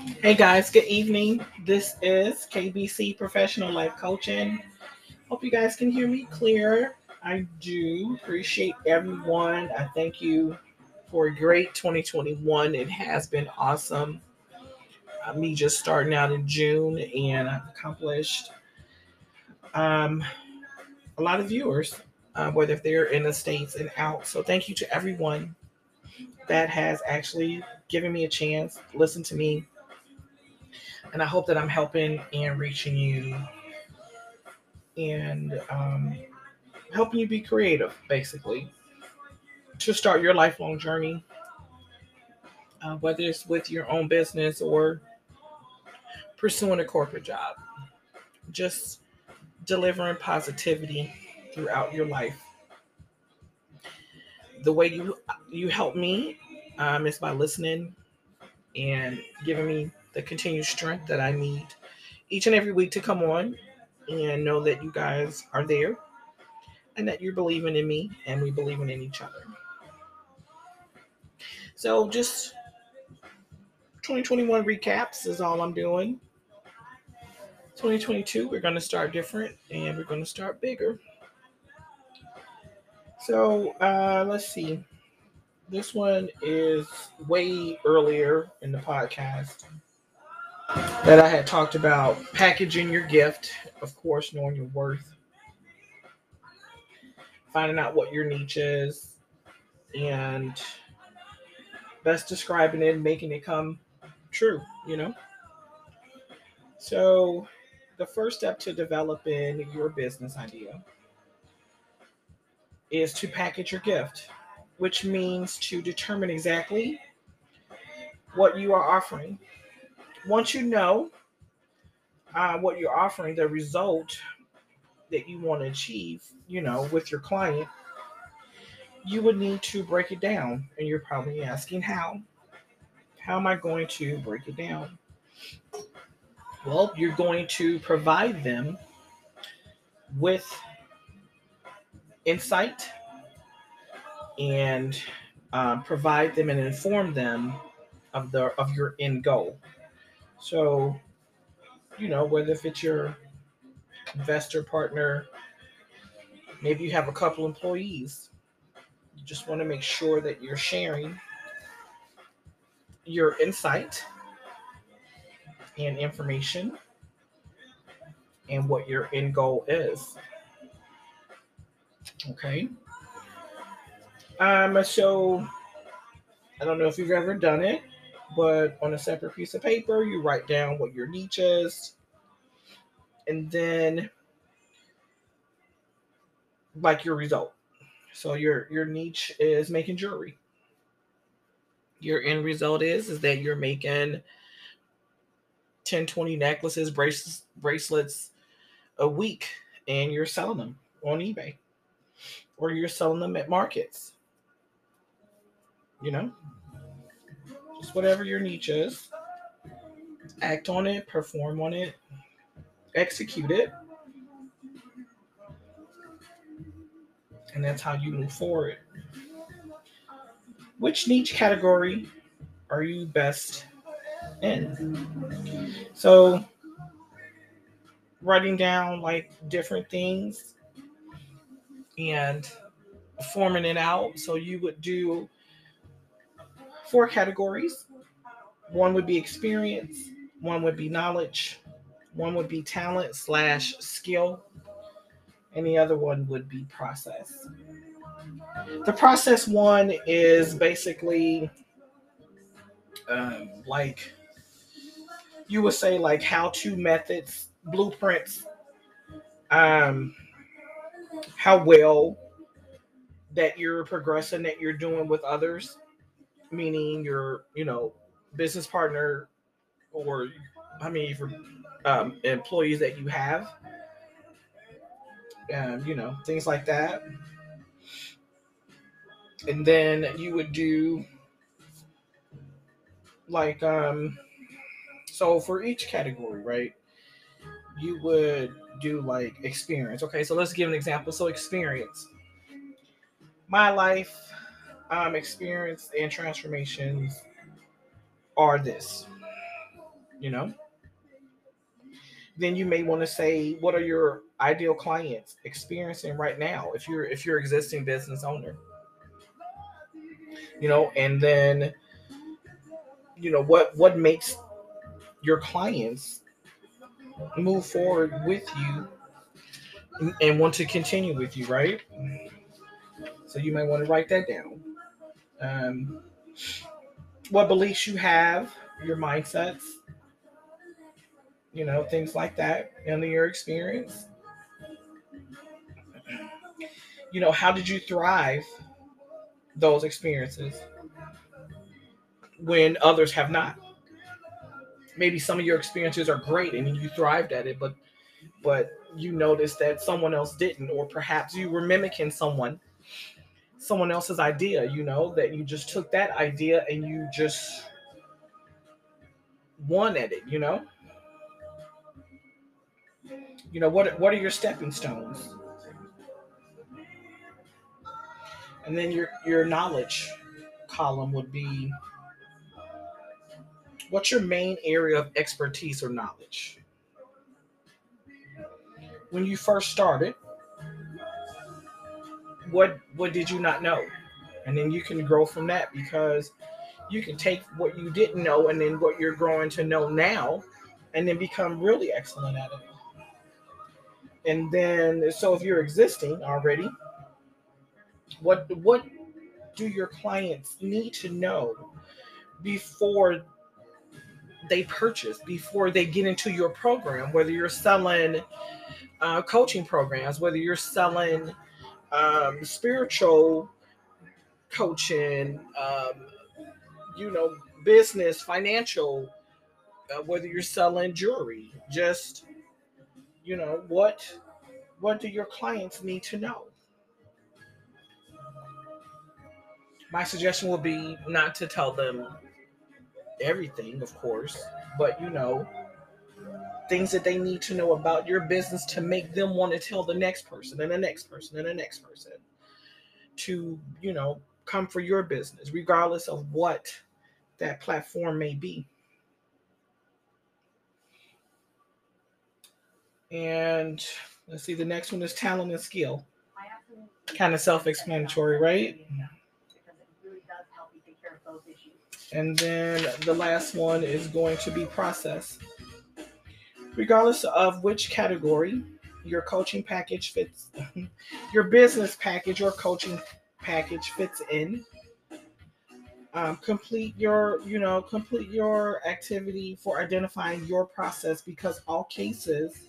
Hey guys, good evening. This is KBC Professional Life Coaching. Hope you guys can hear me clear. I do appreciate everyone. I thank you for a great 2021. It has been awesome. Uh, me just starting out in June, and I've accomplished um, a lot of viewers, uh, whether they're in the States and out. So, thank you to everyone that has actually given me a chance, listen to me, and I hope that I'm helping and reaching you and um, helping you be creative, basically, to start your lifelong journey, uh, whether it's with your own business or pursuing a corporate job. Just delivering positivity throughout your life. The way you you help me um, is by listening and giving me the continued strength that I need each and every week to come on and know that you guys are there and that you're believing in me and we believing in each other. So just 2021 recaps is all I'm doing. 2022, we're going to start different and we're going to start bigger. So uh, let's see. This one is way earlier in the podcast that I had talked about packaging your gift, of course, knowing your worth, finding out what your niche is, and best describing it making it come true, you know? So, the first step to developing your business idea is to package your gift, which means to determine exactly what you are offering once you know uh, what you're offering, the result that you want to achieve, you know, with your client, you would need to break it down. And you're probably asking how. How am I going to break it down? Well, you're going to provide them with insight and uh, provide them and inform them of the of your end goal. So, you know, whether if it's your investor partner, maybe you have a couple employees, you just want to make sure that you're sharing your insight and information and what your end goal is. Okay. Um, so I don't know if you've ever done it, but on a separate piece of paper, you write down what your niche is, and then like your result. So your your niche is making jewelry. Your end result is is that you're making 10, 20 necklaces, bracelets, bracelets a week, and you're selling them on eBay, or you're selling them at markets. You know, just whatever your niche is. Act on it, perform on it, execute it. And that's how you move forward. Which niche category are you best in? So, writing down like different things and forming it out. So, you would do four categories. One would be experience, one would be knowledge, one would be talent slash skill, and the other one would be process. The process one is basically um, like you would say like how to methods, blueprints, um, how well that you're progressing, that you're doing with others, meaning your you know business partner or I mean for um, employees that you have, and you know things like that. And then you would do like um so for each category, right? You would do like experience. Okay, so let's give an example. So experience. My life um, experience and transformations are this you know? Then you may want to say, what are your ideal clients experiencing right now if you're if you're existing business owner? You know, and then you know what what makes your clients move forward with you and want to continue with you, right? So you might want to write that down. Um, what beliefs you have, your mindsets, you know, things like that and your experience. You know, how did you thrive those experiences when others have not? Maybe some of your experiences are great and you thrived at it, but but you noticed that someone else didn't, or perhaps you were mimicking someone someone else's idea, you know, that you just took that idea and you just won at it, you know? You know, what what are your stepping stones? And then your your knowledge column would be what's your main area of expertise or knowledge? When you first started, what what did you not know? And then you can grow from that because you can take what you didn't know and then what you're growing to know now and then become really excellent at it. And then so if you're existing already, what what do your clients need to know before they purchase, before they get into your program, whether you're selling uh, coaching programs, whether you're selling um, spiritual coaching, um, you know, business, financial, uh, whether you're selling jewelry, just you know what what do your clients need to know? My suggestion will be not to tell them everything, of course, but you know, things that they need to know about your business to make them want to tell the next person and the next person and the next person to, you know, come for your business, regardless of what that platform may be. And let's see, the next one is talent and skill. Kind of self explanatory, right? And then the last one is going to be process regardless of which category your coaching package fits, your business package or coaching package fits in. Um, complete your, you know, complete your activity for identifying your process because all cases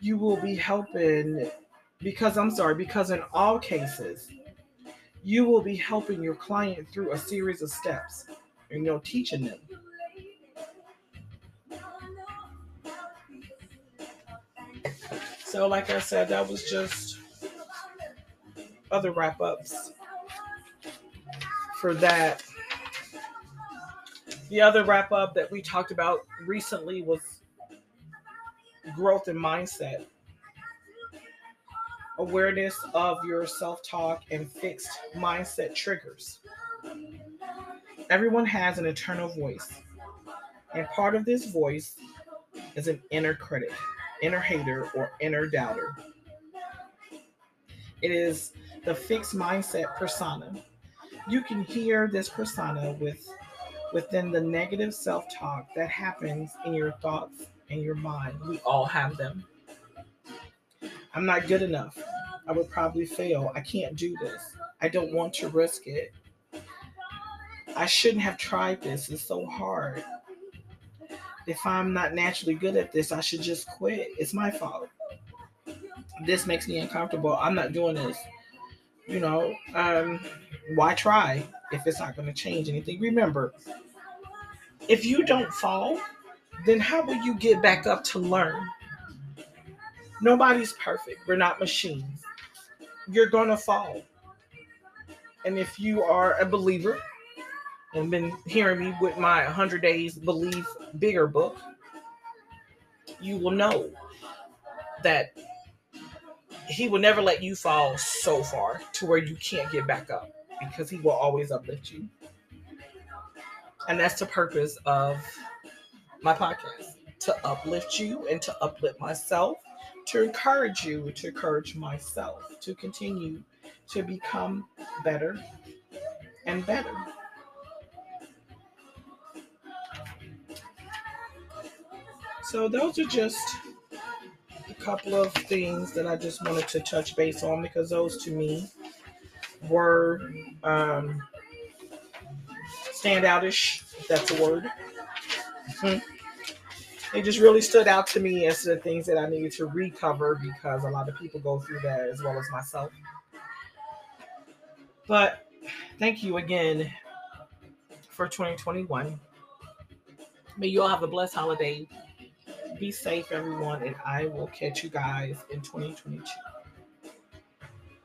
you will be helping because I'm sorry, because in all cases you will be helping your client through a series of steps and you know teaching them So, like I said, that was just other wrap ups for that. The other wrap up that we talked about recently was growth and mindset, awareness of your self talk, and fixed mindset triggers. Everyone has an internal voice, and part of this voice is an inner critic inner hater, or inner doubter. It is the fixed mindset persona. You can hear this persona with within the negative self-talk that happens in your thoughts and your mind. We all have them. I'm not good enough. I would probably fail. I can't do this. I don't want to risk it. I shouldn't have tried this. It's so hard if I'm not naturally good at this, I should just quit. It's my fault. This makes me uncomfortable. I'm not doing this. You know, um, why try if it's not going to change anything? Remember, if you don't fall, then how will you get back up to learn? Nobody's perfect. We're not machines. You're going to fall. And if you are a believer, and been hearing me with my 100 Days Believe Bigger book, you will know that he will never let you fall so far to where you can't get back up because he will always uplift you. And that's the purpose of my podcast to uplift you and to uplift myself, to encourage you, to encourage myself to continue to become better and better. So, those are just a couple of things that I just wanted to touch base on because those to me were um, standoutish, if that's a word. Mm-hmm. They just really stood out to me as the things that I needed to recover because a lot of people go through that as well as myself. But thank you again for 2021. May you all have a blessed holiday. Be safe, everyone, and I will catch you guys in 2022.